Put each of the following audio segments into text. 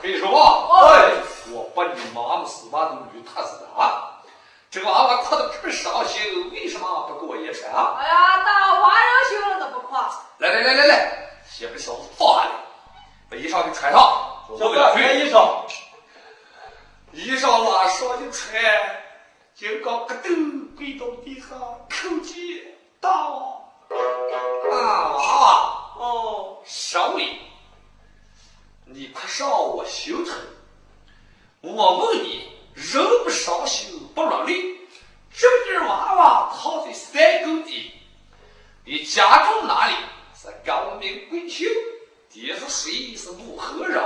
可以说吧？哎，我把你妈妈死娃都女踏死了啊！这个娃娃哭得这么伤心，为什么不给我一穿啊？哎呀，大娃人心了都不哭。来来来来来，先把小子放下来，把衣裳给穿上。小子，穿衣裳。衣裳拉上一穿，金刚咯噔跪到地上，叩见大王。啊，娃娃，哦，上位，你快上我心头。我问你，人不伤心不落泪。这个娃娃躺在三沟地，你家住哪里？是高明贵姓？爹是谁？是母何人？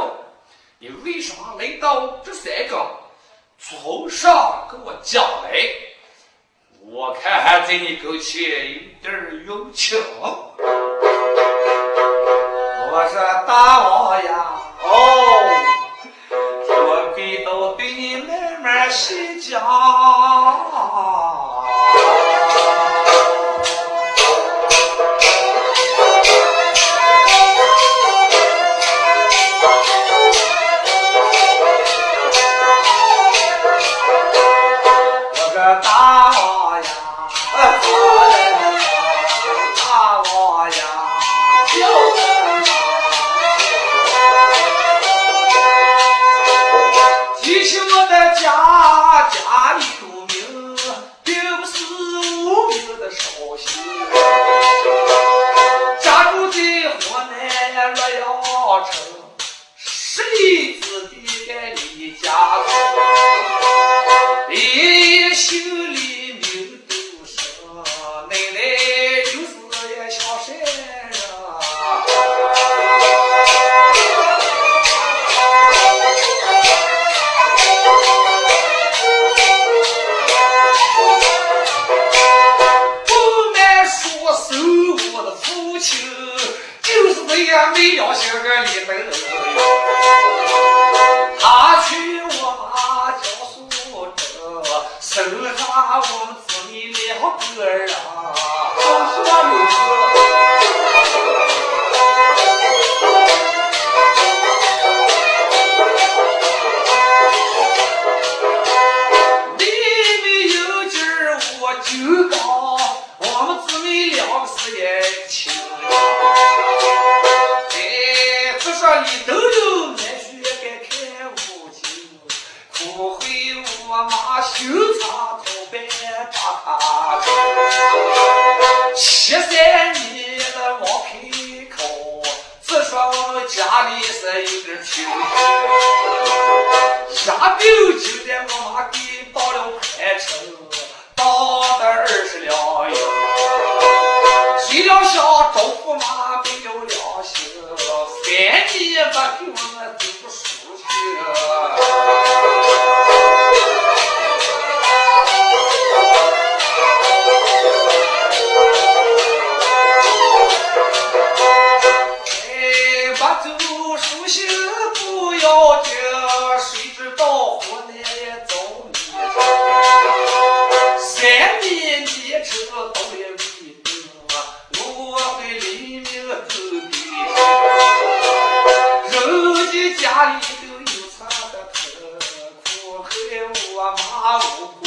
你为什么来到这三个？从上跟我讲来，我看还在你跟前有点用情。我说大王呀，慢慢街舞啊马舞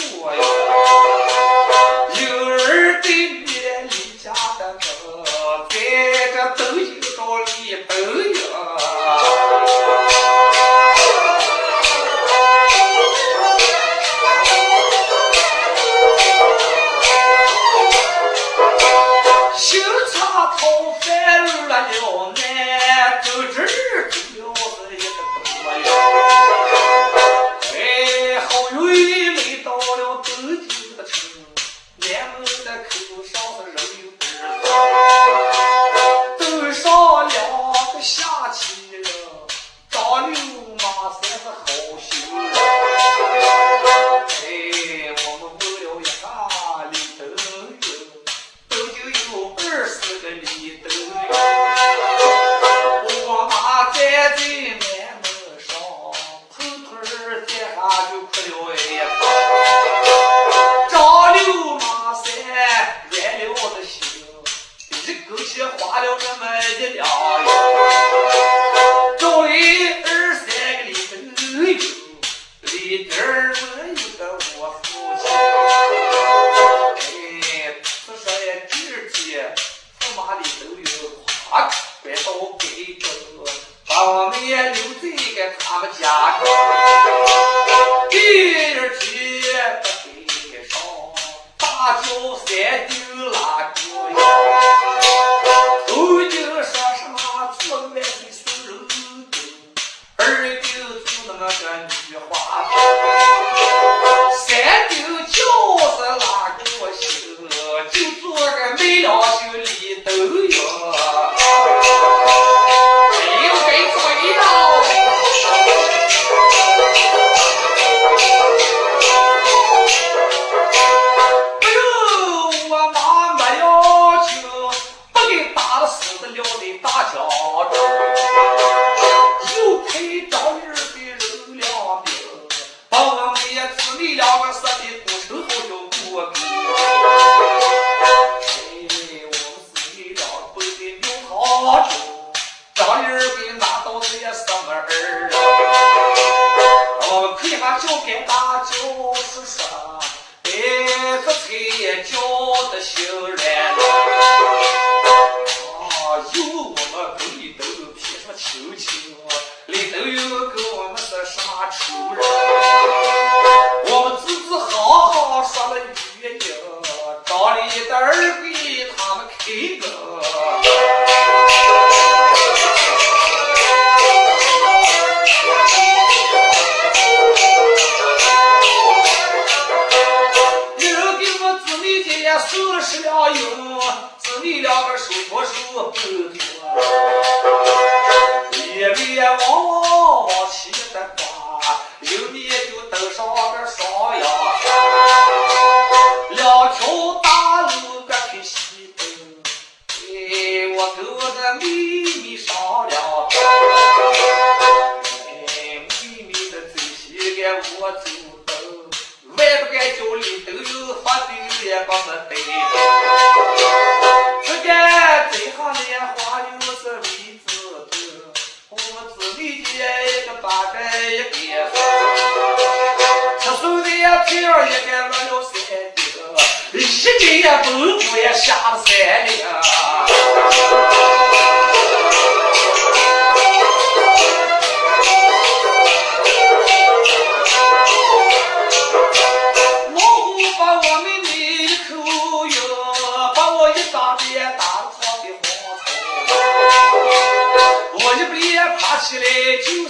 一阵也功夫也下了山了，虎把王妹妹的口哟，把我一打的打了他的，我一爬起来就。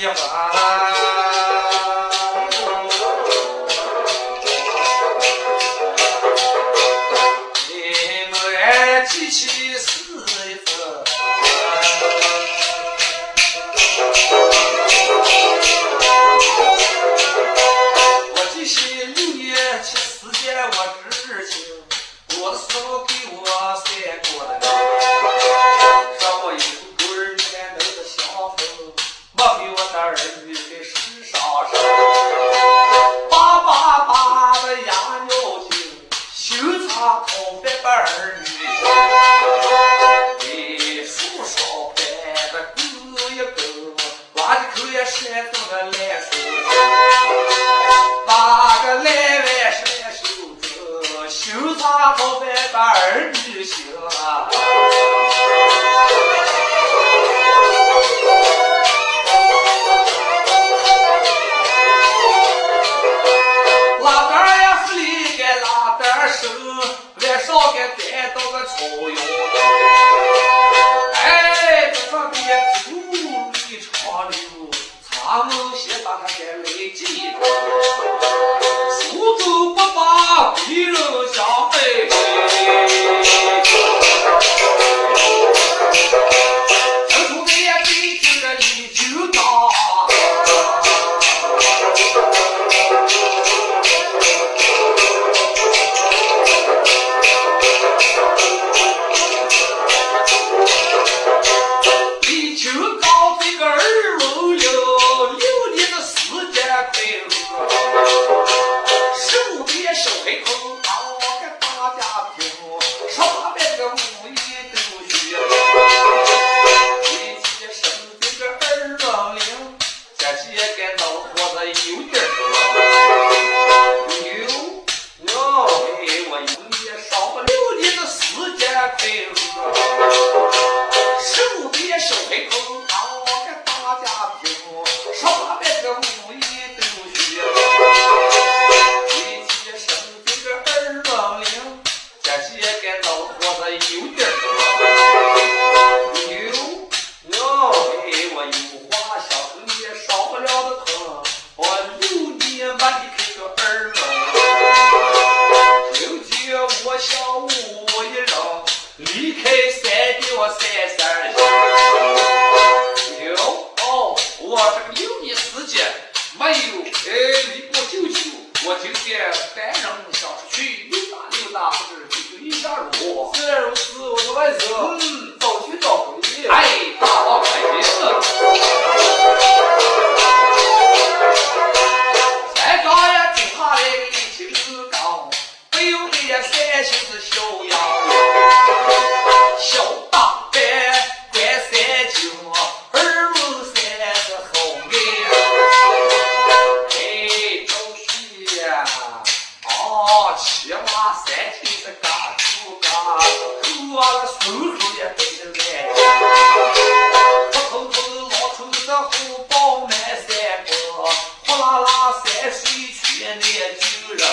把某些把是的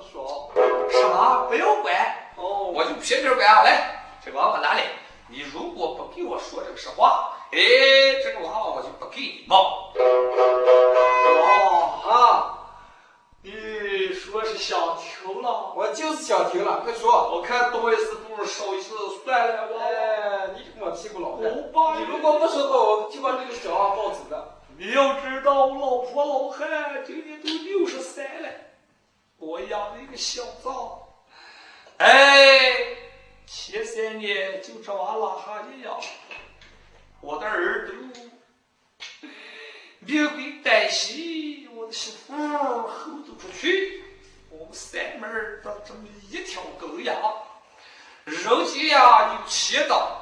说啥？不要管哦我就偏着管啊来这娃娃拿来你如果不给我说这个实话哎这个娃娃我就不给你抱哦啊你说是想停了？我就是想停了快说。我看多一事不如少一事算了哎你听个老屁股老你如果不说话我就把这个小娃抱走了。你要知道我老婆老汉今年都六十三了。我养了一个小灶。哎前三年就这娃拉哈尼养我的儿子民兵带心我的媳妇儿豁出去。我们三门儿的这么一条狗呀。人家呀有祈祷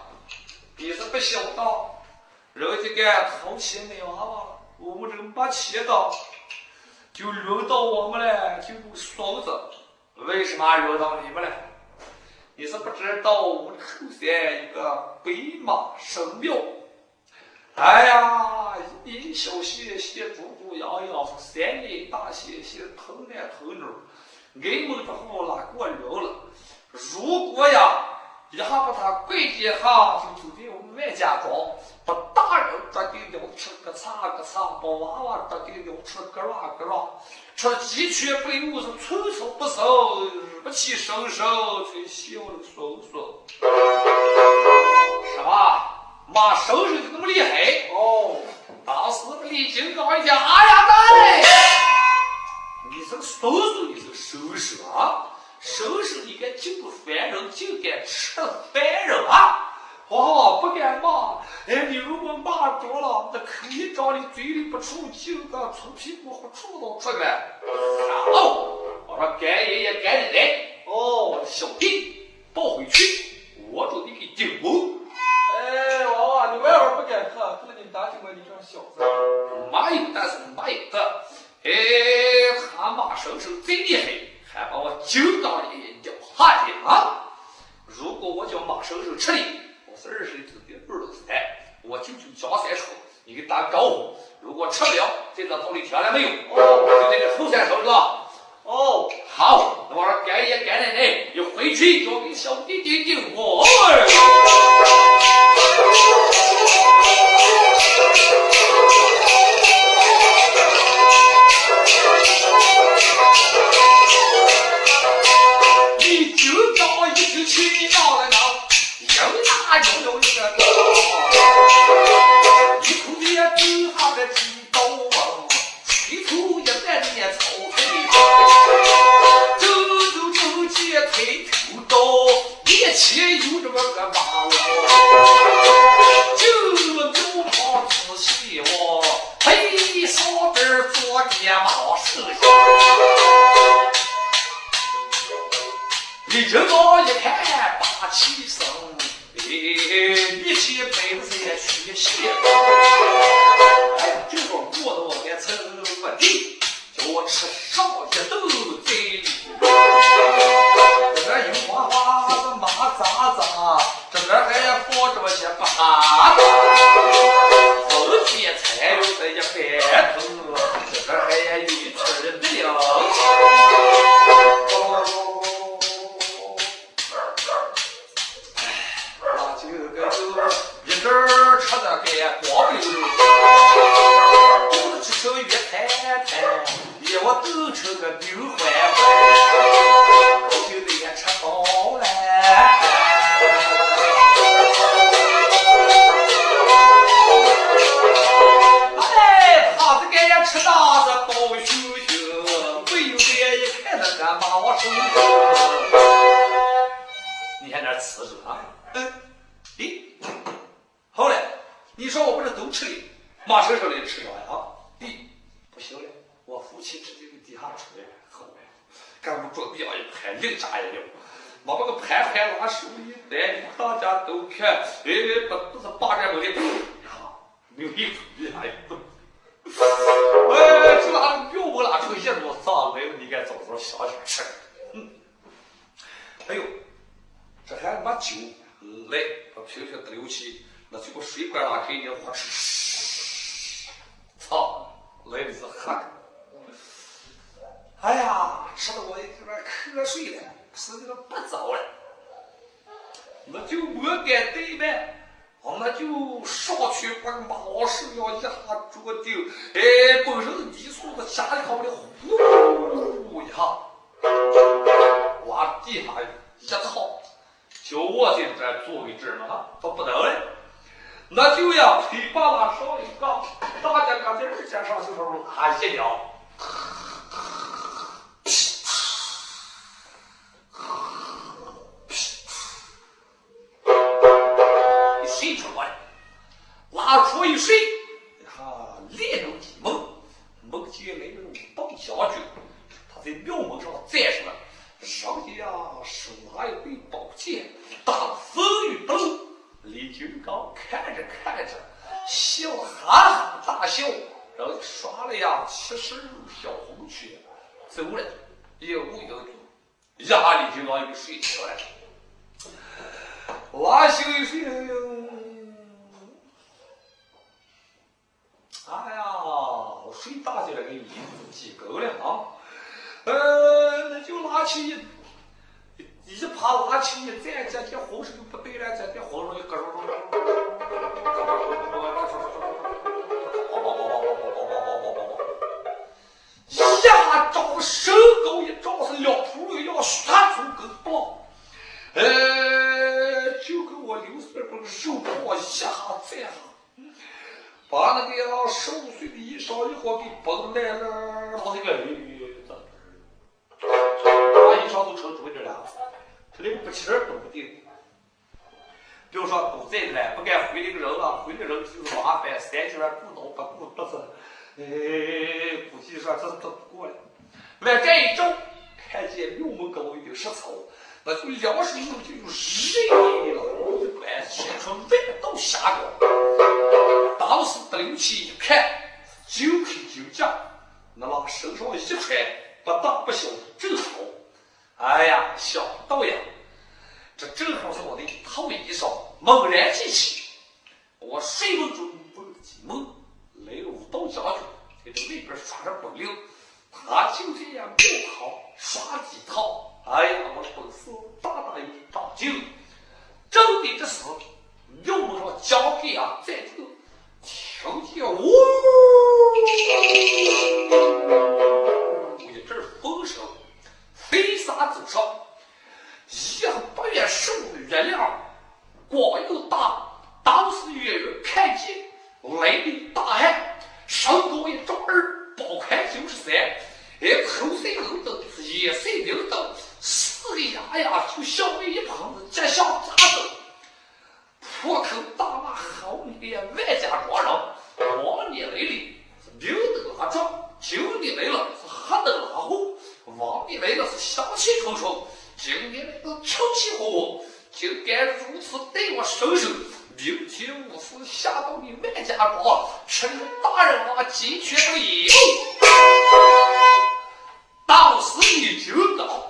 你是不小刀。人家给俺掏钱娃娃。了我们这个把祈祷就轮到我们了，就爽着。为什么轮到你们了？你是不知道，我们后山一个白马神庙。哎呀，一年小些些，猪猪羊羊，三年大些些，头男头女，俺们只好拉过人了。如果呀。一下把他跪地下就走进我们万家庄把大人抓定了吃个嚓个嚓把娃娃抓定了吃个拉个拉吃了鸡犬不宁是寸草不生惹不起生生最小的松松什么？妈生生的那么厉害？哦。当时李靖跟我讲哎呀大嘞你是个松你是个松啊？收拾你个几个凡人，就敢吃凡人啊！哦，不敢骂。哎，你如果骂多了，那可以长你嘴里不出镜子，从屁股和出都出来。好、我说干爷爷、干奶奶，哦，小弟，抱回去，我准备给顶哦。哎，娃娃，你外边不敢喝，就是你大舅我，你这小子。没有但是没有的。哎，他妈手手最厉害。还把我揪到大爷叫汉奸啊如果我叫马叔叔吃你我是二十一世纪的布鲁斯我舅舅叫三叔你给打招呼如果吃不了这个道理听了没有哦就这个后山头子。哦。好那我说干爷干奶奶你回去交给小弟弟递火去闹了闹，迎那悠悠那个道，一头也顶上这剃头王，一头也在里面操。走走走，解头刀，力气有这么个麻了。仔细望，背上边坐点好事情。今朝一看八气生，哎，一起杯子也去洗。哎，这个锅子我该不地，叫我吃上一顿子里。这油花花，这麻扎扎，这还放着些八大。还有这一百头，这还一村的粮。这儿吃的干光溜溜，肚子吃成圆摊摊，一窝都成个牛欢欢，高兴的也吃饱了。哎，他这个也吃的子饱羞羞，不由得一看那个马王叔，你看这吃住啊，嗯，咦。好嘞你说我不是都吃的，马车上来吃着呀啊。地不行了，我父亲吃的底下出来，好嘞干部准备要一盘，硬炸一两。我把个盘盘拿手里，来，你大家都看，哎，哎不都是霸占人的，哈，没有一口，哎呦，哎，这哪又我拿出一多脏来了？你该早早想想吃。嗯，哎呦，这还没酒，来，我瓶瓶得留起。那就把水管拉开一点，操，来的是喝。哎呀，吃的我这边瞌睡了，实在不早了。那就莫敢怠慢，我们就上去把马氏要一下捉定。哎，本身泥塑子的加里头的呼呼一下，往地下一套，就我在这坐一阵嘛，他不能了。那就要吹把那手一搞，大家刚才人先上去的时候，他一摇。谁出来？拉出一谁？看着看着，笑哈哈大笑，然后刷了呀，七十六小红圈，走了，一屋一屋，呀，就金刚又睡着了，娃心一睡悠悠，哎呀，我睡大觉了，给椅挤够了啊，呃，那就拿起。一一爬拉起一再起，这红绳不对了，这这红绳就咯咯咯咯咯咯。下找蛇狗也，找是两头路，要耍嘴狗棒。呃，就跟我刘四儿说破一下再哈，把那个十五岁的衣裳，一会给崩来了，好那个女的，把衣裳都扯出去了，他连不吃都不定。比如说狗在来，不敢回那个人了，回那人就是麻烦，三千万不能不顾得，哎，估计说这这不过了。那这一周看见六门狗有食草，那就两手手就有十一了，一管伸出来都下狗。当时登起一看，九口九家，那么身上的一穿，不大不小，正好。哎呀，想到呀。这正好是我的一套衣裳，猛然记起，我睡梦中梦雷武蹈将军，在这里边耍着本领，他就这样不好，耍几套，哎呀，我的本事大大的一长进，正的这是，用不上，将退啊，再退。听见呜。一阵风声，飞沙走石。像八月十五月亮，光又大，当时远远看见来的大汉，身高一丈二，八块九十三，哎，身水流是，眼水牛的，四个牙呀，就像一盆子吉祥大豆。破口大骂，好一个万家庄人，王年来了，是牛头拉长，九年来了是黑头拉红，王年来了是香气冲冲。今天是出气哄竟敢如此对我收手明天我是吓到你满家跑趁大人马鸡犬不宁当时你就到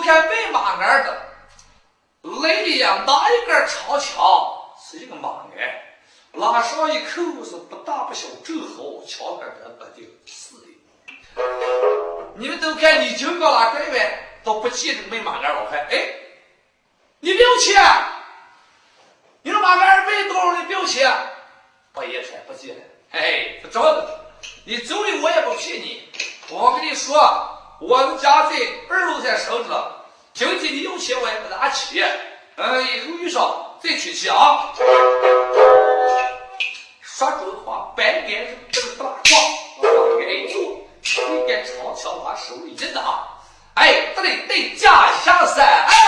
你看卖马鞍的。来的样哪一个长枪是一个马鞍拉上一口是不大不小正好枪杆上不就是你们都看你舅哥拉个呗都不记得卖马鞍老汉。哎你不要钱你那马鞍卖多少你不要钱我也算不记得。了哎不着急你走了我也不骗你。我跟你说我们家在二楼在生活，经济你有钱我也不拿去。嗯，以后遇上再提起啊。说这话白给是不拉光。哎呦，随便唱唱还收礼真的啊。哎，得得加一下噻。哎。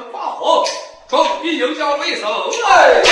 开，三门挂红，终于迎将为首。哎，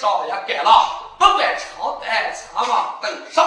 少爷改了，不管朝带茶嘛，等上。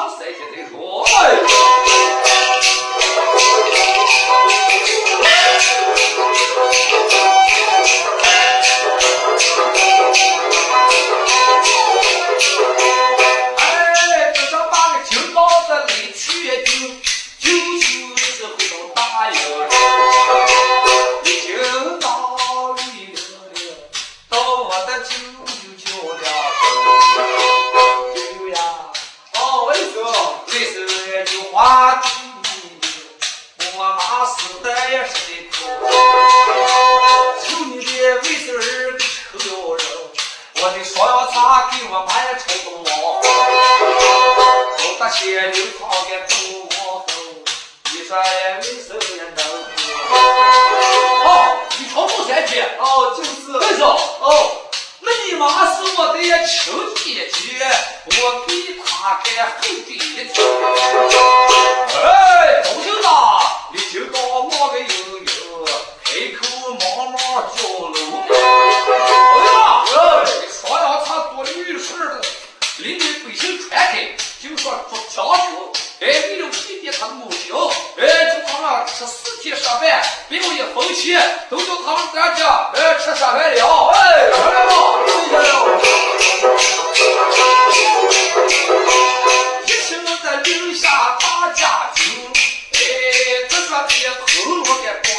Yang.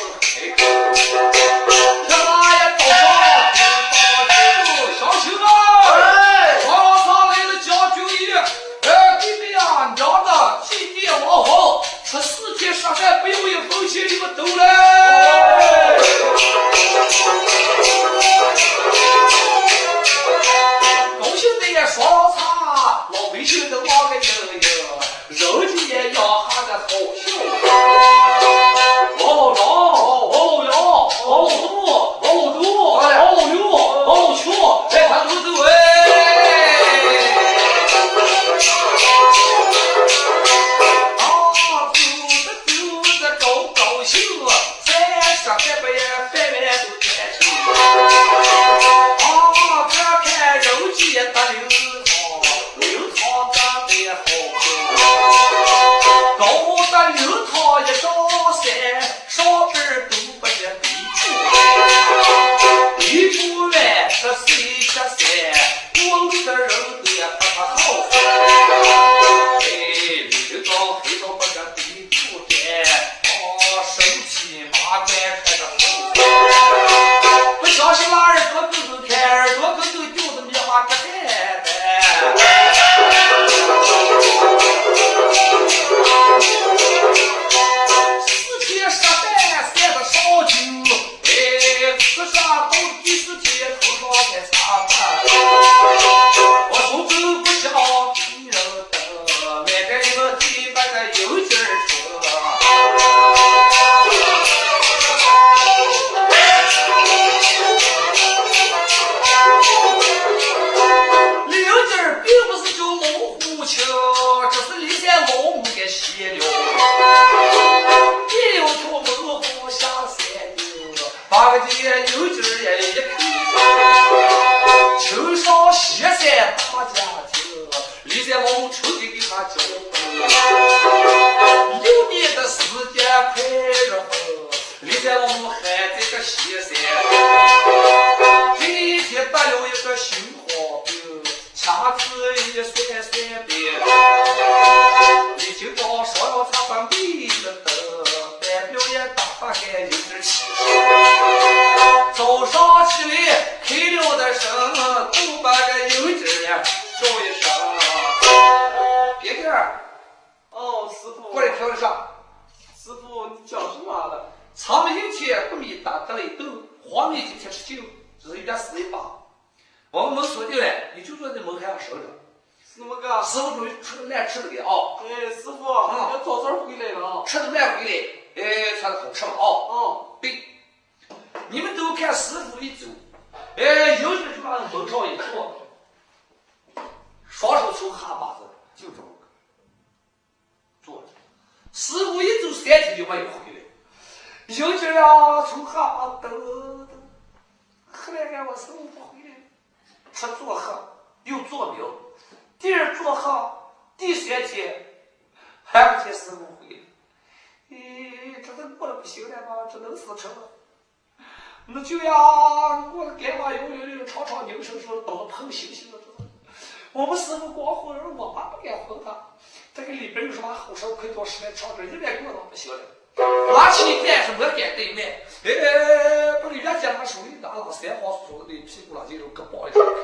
股上就给包一张开，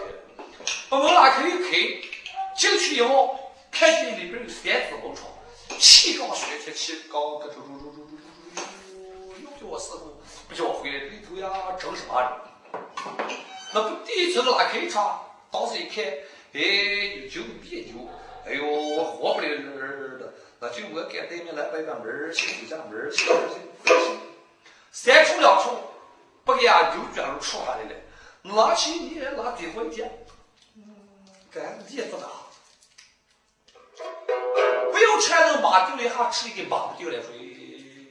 把门拉开一开，进去以后看见里边有三只门窗，气缸旋天，气缸咯吱吱吱吱吱吱，又叫我师傅不叫我回来，里头呀整什么？那不第一次拉开一窗，当时一看，哎，有酒有别酒，哎呦，活不了人的。那就我给对面来摆个门儿，进酒家门儿，进进三重两重，不给俺牛卷入出来了。拿起你拿最后一件，嗯，咱叶子大，不用穿那马丢了一下，吃一个马不丢了，说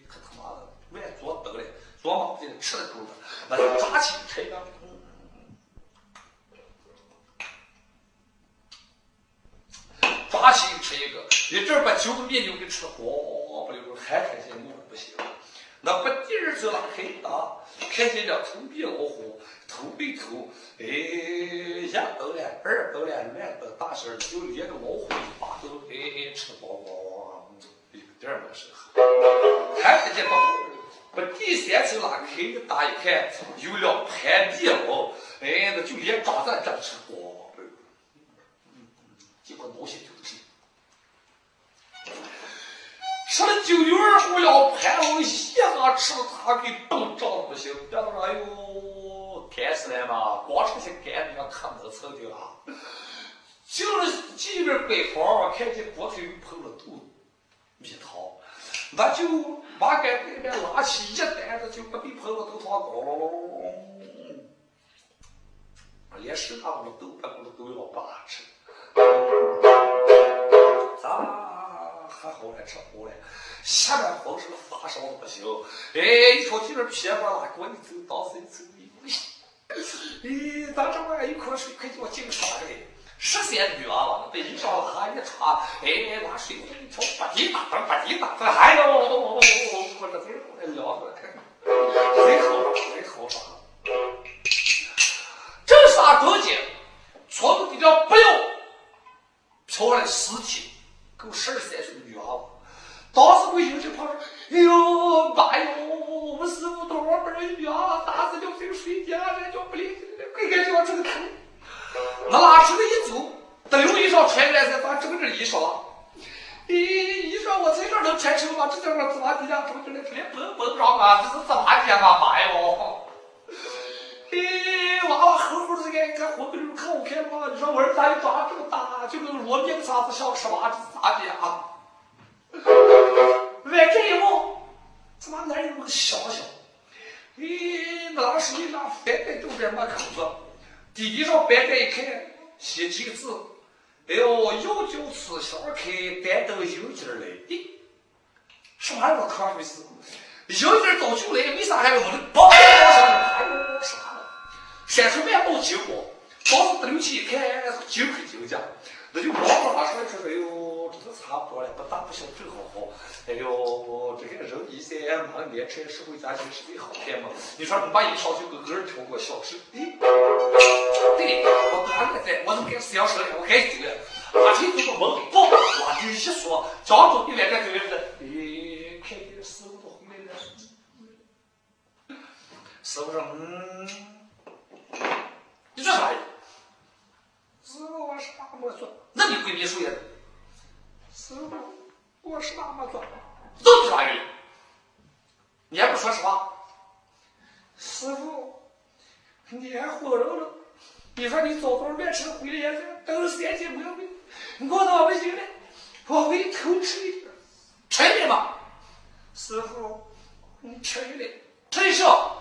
可他妈的万做得了，做马不丢吃的够了，那就扎起吃一个。抓起吃一个，一阵把酒面就给吃的黄不溜，还看见木不行。那把第二次拉开一打，看见两头别老火，头对头，哎，一抖了，二抖了，乱抖大声就连个老虎一把都哎吃饱饱，有点没事。还看见把把第三次拉开一打，一看有两盘面毛，哎，那就连爪子这吃饱，结果毛线就是。吃了九牛二虎腰，盘龙一下吃了他给冻胀的不行。别说哎呦，天死了嘛，光吃些干粮可没成的啊。进了进边拐房，看见锅头又碰了肚蜜汤，那就把干对面拉起一担子，就不比碰了豆汤高，连十大锅都不锅都要把吃。咋？还好来吃好了，下面浑身发烧的不行。哎，一瞅这边偏过来，给我一走，当时一走，咦，咱这玩意一口水快给我进上来了。十三女娃娃，被衣裳哈一穿，哎，拿水壶一瞧，吧唧打，吧唧打，哎呦，我这嘴都凉了，真好耍，真好耍。这啥东西？从这地方不要漂亮的尸体。够十二三岁的女娃娃，当时我一就跑：“哎呦妈哟，我们师傅多少辈女娃娃打死了这个水家，人家不灵，快赶紧往这个头。那拉出来一走，得留衣裳穿来噻，咋整这衣裳？咦，衣裳我在这能穿成吗？这叫个芝麻地呀，怎么就来这里蹦蹦上啊？这是芝麻地啊，妈哟！咦，娃娃厚厚的这个，你看活不溜，可好看吗？你说我儿咋又长这么大，就跟罗宾啥子小吃娃子咋的啊？外这一望，怎么哪有那么小小？咦，那拉手一拿，翻开右边没口子，地地上翻开一看，写几个字：哎呦，要酒吃香开，担灯有劲来。咦，什么玩意儿？看出是有劲早就来，为啥还有我的包？哎呦，啥？闪出万道金光，当时德六七一看，金盔金家，那就忙着拿出来说：“哎呦，这差不多了，不大不小，正好好。哎呦，这个人一前还练廉耻，实会咱就是的好骗嘛。你说你把一上去个个人听我消失，对，我不还在，我怎么该消失了？我该走了。阿天就是文不，我就一说，江总你来这就是，哎，看见师傅都回来了，师傅说，嗯，你说啥？师傅，我啥没做。那你闺蜜说也。回来也是等三斤没回，我倒不行了，我会偷吃一点。吃一点吧。师傅，你吃一点。吃一少。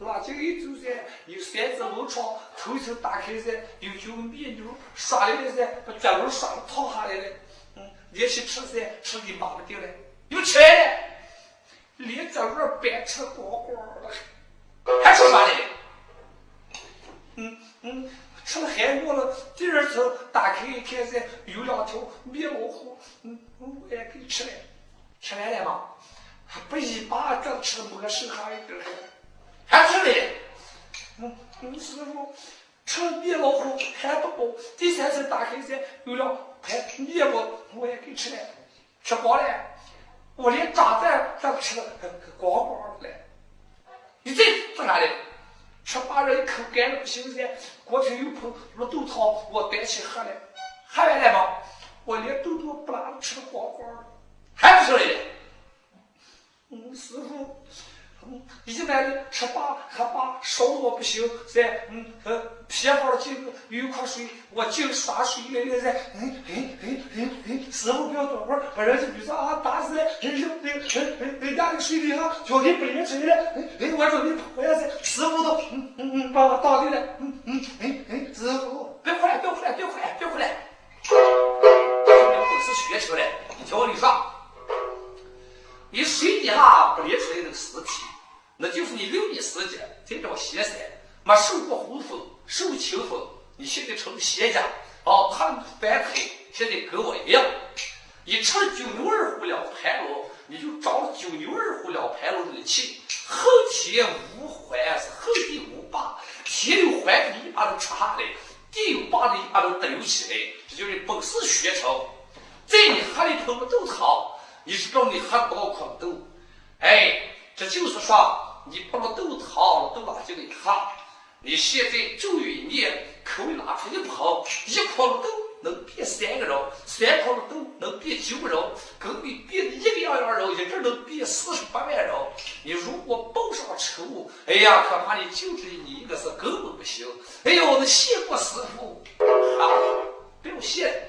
拉进一走噻，有三只楼窗，头层打开噻，有九个面牛刷来了噻，把卷炉刷了套下来了。嗯，连起吃噻，吃的麻不掉了，又吃了，连这碗白吃光光了，还吃啥呢？嗯嗯，吃了还饿了，第二次打开一看噻，有两条米老虎，嗯，我也给吃了，吃完了吗？不一把这吃了没剩下一点儿。还吃嘞？嗯嗯，师傅，吃米老虎还不饱，第三次打开噻，有两盘面我我也给吃了，吃光了，我连炸蛋都吃了光光的了。你这做啥嘞？吃罢了一口干了不行噻，锅头又碰绿豆汤，我端起喝了，喝完了吗？我连豆豆不拉吃的光光的，还不吃嘞？嗯，师傅。一般的吃罢喝罢，烧我不行，噻，嗯呃，皮好进有一块水，我净刷水来了噻，嗯嗯嗯嗯嗯，师傅不要多会儿，把人家比说啊打死了，人家那人人家那水里哈，脚给不连水了，哎哎我准备跑呀噻，师傅都嗯嗯嗯把我打的了，嗯嗯嗯嗯，师傅别哭了，别哭了，别哭了，别哭了，今天不是学车嘞，你听我跟你说，你水底下不连出来那个尸体。那就是你六年时间在这仙山没受过胡风，受清风，你现在成邪家，哦，他反腿现在跟我一样，你吃了九牛二虎两盘龙，你就长了九牛二虎两盘龙的气，后天无还是后地无霸，天有还的一把都吃下来，地有霸的一把都得起来，这就是本事学成。在你喝里头的豆汤，你知道你喝多少豆？哎。这就是说，你把那豆汤都拿进来喝，你现在就有一年口里拿出一泡，一泡豆能变三个人，三泡豆能变九个人，跟你变一个样样人，一个能变四十八万人。你如果报上仇，哎呀，可怕你就这你一个是根本不行。哎呦，那谢过师傅，啊，不用谢，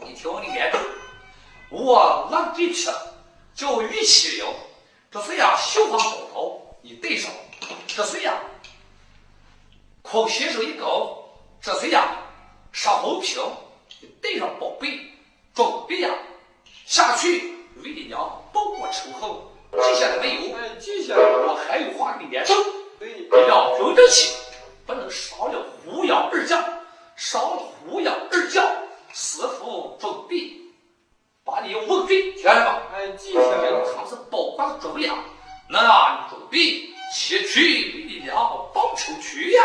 你听我的言论，我那这吃叫玉麒麟。这是呀，绣花宝刀，你带上；这谁呀，空先生一搞；这谁呀，上红瓶，你带上宝贝，准备呀，下去为你娘报国仇恨。记下来没有？哎，记下来。我还有话给你连成。对，两瓶正气，不能少了胡杨二将，少了胡杨二将，师傅准备。把你问罪，听了吧？哎，记下来了。他是保管重量，男主弟，且去你家报仇去呀。